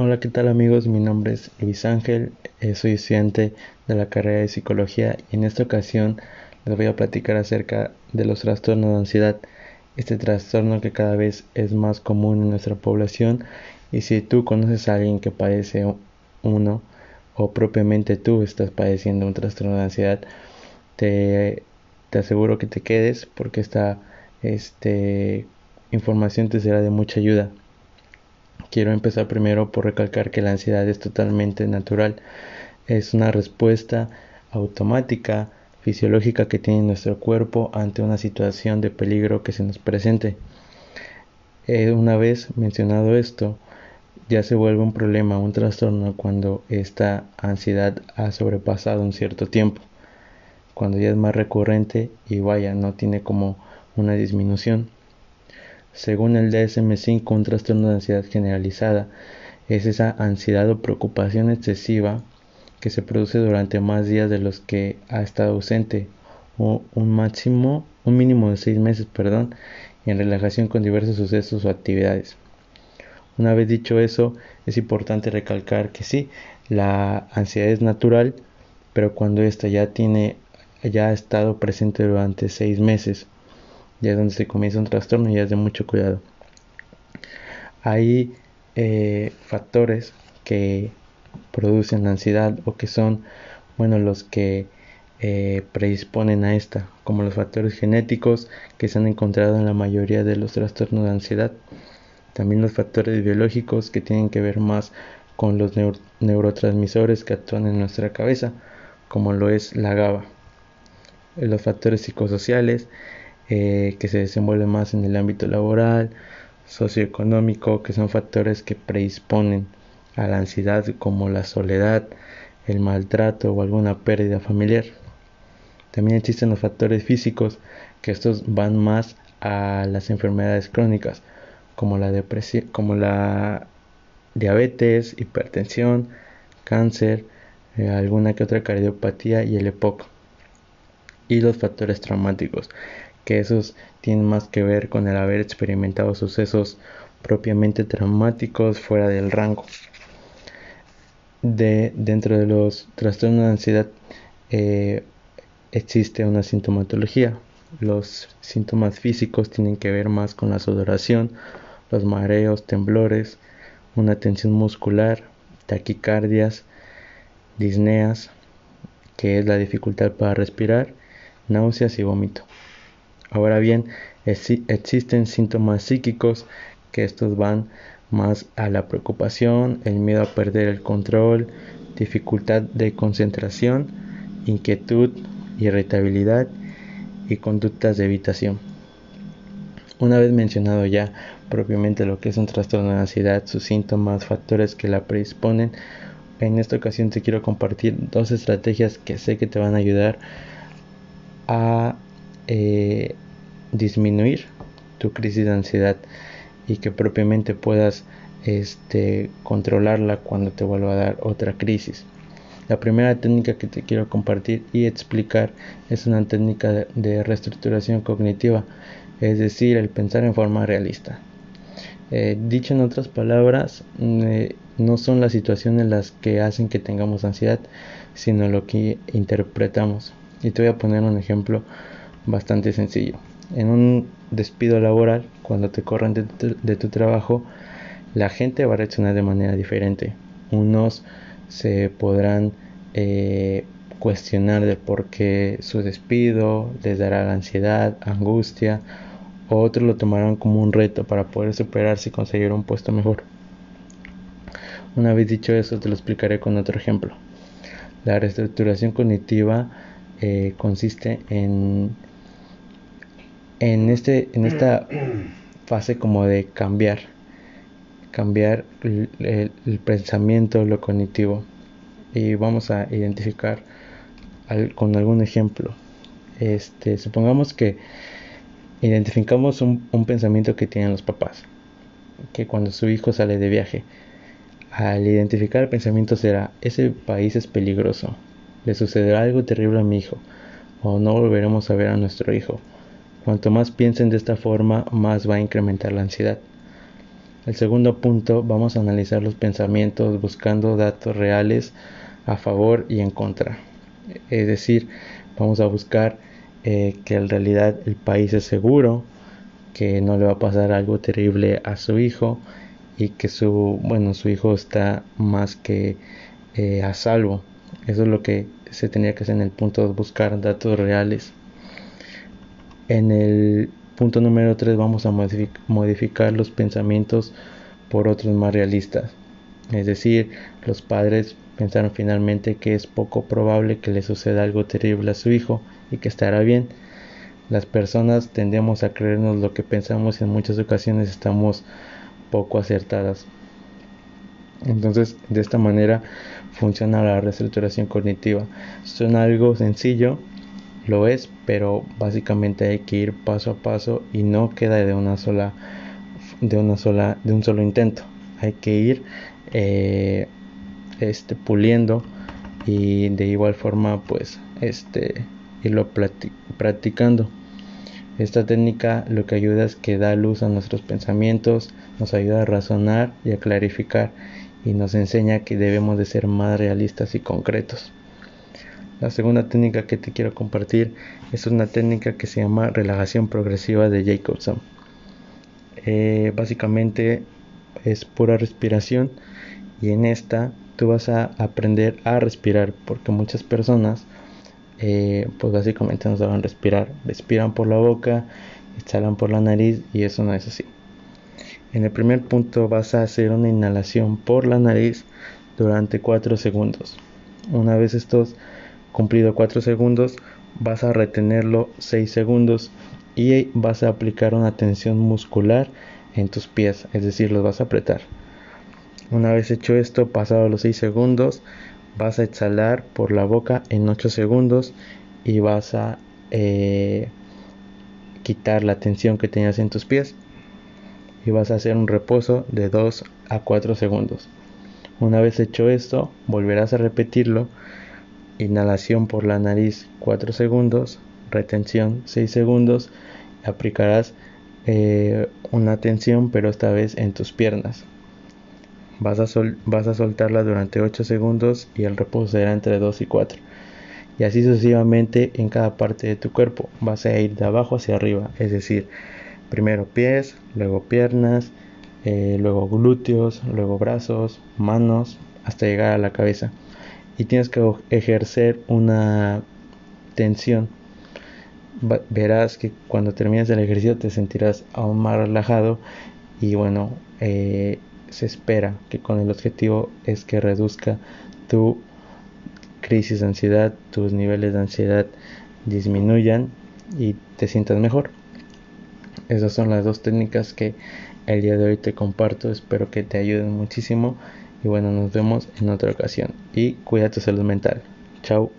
Hola, ¿qué tal amigos? Mi nombre es Luis Ángel, eh, soy estudiante de la carrera de psicología y en esta ocasión les voy a platicar acerca de los trastornos de ansiedad, este trastorno que cada vez es más común en nuestra población y si tú conoces a alguien que padece uno o propiamente tú estás padeciendo un trastorno de ansiedad, te, te aseguro que te quedes porque esta este, información te será de mucha ayuda. Quiero empezar primero por recalcar que la ansiedad es totalmente natural. Es una respuesta automática, fisiológica que tiene nuestro cuerpo ante una situación de peligro que se nos presente. Eh, una vez mencionado esto, ya se vuelve un problema, un trastorno cuando esta ansiedad ha sobrepasado un cierto tiempo. Cuando ya es más recurrente y vaya, no tiene como una disminución. Según el DSM-5, un trastorno de ansiedad generalizada es esa ansiedad o preocupación excesiva que se produce durante más días de los que ha estado ausente o un máximo, un mínimo de seis meses, perdón, en relación con diversos sucesos o actividades. Una vez dicho eso, es importante recalcar que sí, la ansiedad es natural, pero cuando esta ya tiene, ya ha estado presente durante seis meses ya es donde se comienza un trastorno y es de mucho cuidado. Hay eh, factores que producen ansiedad o que son, bueno, los que eh, predisponen a esta, como los factores genéticos que se han encontrado en la mayoría de los trastornos de ansiedad. También los factores biológicos que tienen que ver más con los neurotransmisores que actúan en nuestra cabeza, como lo es la GABA. Los factores psicosociales eh, que se desenvuelve más en el ámbito laboral, socioeconómico, que son factores que predisponen a la ansiedad como la soledad, el maltrato o alguna pérdida familiar. También existen los factores físicos, que estos van más a las enfermedades crónicas, como la como la diabetes, hipertensión, cáncer, eh, alguna que otra cardiopatía y el EPOC. Y los factores traumáticos, que esos tienen más que ver con el haber experimentado sucesos propiamente traumáticos fuera del rango. De, dentro de los trastornos de ansiedad eh, existe una sintomatología. Los síntomas físicos tienen que ver más con la sudoración, los mareos, temblores, una tensión muscular, taquicardias, disneas, que es la dificultad para respirar, náuseas y vómito. Ahora bien, existen síntomas psíquicos que estos van más a la preocupación, el miedo a perder el control, dificultad de concentración, inquietud, irritabilidad y conductas de evitación. Una vez mencionado ya propiamente lo que es un trastorno de ansiedad, sus síntomas, factores que la predisponen, en esta ocasión te quiero compartir dos estrategias que sé que te van a ayudar a eh, disminuir tu crisis de ansiedad y que propiamente puedas este, controlarla cuando te vuelva a dar otra crisis. La primera técnica que te quiero compartir y explicar es una técnica de reestructuración cognitiva, es decir, el pensar en forma realista. Eh, dicho en otras palabras, eh, no son las situaciones las que hacen que tengamos ansiedad, sino lo que interpretamos. Y te voy a poner un ejemplo bastante sencillo. En un despido laboral, cuando te corren de tu, trabajo, la gente va a reaccionar de manera diferente. Unos se podrán eh, cuestionar de por qué su despido, les dará ansiedad, angustia, otros lo tomarán como un reto para poder superarse y conseguir un puesto mejor. Una vez dicho eso, te lo explicaré con otro ejemplo. La reestructuración cognitiva eh, consiste en en, este, en esta fase como de cambiar, cambiar el, pensamiento, lo cognitivo. Y vamos a identificar con algún ejemplo. Este, supongamos que identificamos un, un, pensamiento que tienen los papás, que cuando su hijo sale de viaje, al identificar el pensamiento será, ese país es peligroso, le sucederá algo terrible a mi hijo, o no volveremos a ver a nuestro hijo, Cuanto más piensen de esta forma, más va a incrementar la ansiedad. El segundo punto, vamos a analizar los pensamientos buscando datos reales a favor y en contra. Es decir, vamos a buscar eh, que en realidad el país es seguro, que no le va a pasar algo terrible a su hijo y que su, bueno, su hijo está más que eh, a salvo. Eso es lo que se tenía que hacer en el punto de buscar datos reales. En el punto número 3 vamos a modificar los pensamientos por otros más realistas. Es decir, los padres pensaron finalmente que es poco probable que le suceda algo terrible a su hijo y que estará bien. Las personas tendemos a creernos lo que pensamos y en muchas ocasiones estamos poco acertadas. Entonces, de esta manera funciona la reestructuración cognitiva. Suena algo sencillo, lo es, pero básicamente hay que ir paso a paso y no queda de una sola, de una sola, de un solo intento. Hay que ir eh, este, puliendo y de igual forma, pues, este, irlo practicando. Esta técnica lo que ayuda es que da luz a nuestros pensamientos, nos ayuda a razonar y a clarificar y nos enseña que debemos de ser más realistas y concretos. La segunda técnica que te quiero compartir es una técnica que se llama relajación progresiva de Jacobson. Eh, básicamente es pura respiración y en esta tú vas a aprender a respirar porque muchas personas eh, pues básicamente no saben respirar. Respiran por la boca, exhalan por la nariz y eso no es así. En el primer punto vas a hacer una inhalación por la nariz durante 4 segundos. Una vez estos cumplido 4 segundos, vas a retenerlo 6 segundos y vas a aplicar una tensión muscular en tus pies, es decir, los vas a apretar. Una vez hecho esto, pasado los 6 segundos, vas a exhalar por la boca en 8 segundos y vas a eh, quitar la tensión que tenías en tus pies y vas a hacer un reposo de 2 a 4 segundos. Una vez hecho esto, volverás a repetirlo. Inhalación por la nariz 4 segundos, retención 6 segundos. Aplicarás eh, una tensión, pero esta vez en tus piernas. Vas a, soltarla durante 8 segundos y el reposo será entre 2 y 4. Y así sucesivamente en cada parte de tu cuerpo. Vas a ir de abajo hacia arriba, es decir, primero pies, luego piernas, eh, luego glúteos, luego brazos, manos, hasta llegar a la cabeza. Y tienes que ejercer una tensión. Verás que cuando termines el ejercicio te sentirás aún más relajado y bueno, eh, se espera que con el objetivo es que reduzca tu crisis de ansiedad, tus niveles de ansiedad disminuyan y te sientas mejor. Esas son las dos técnicas que el día de hoy te comparto. Espero que te ayuden muchísimo. Y bueno, nos vemos en otra ocasión. Y cuida tu salud mental. Chao.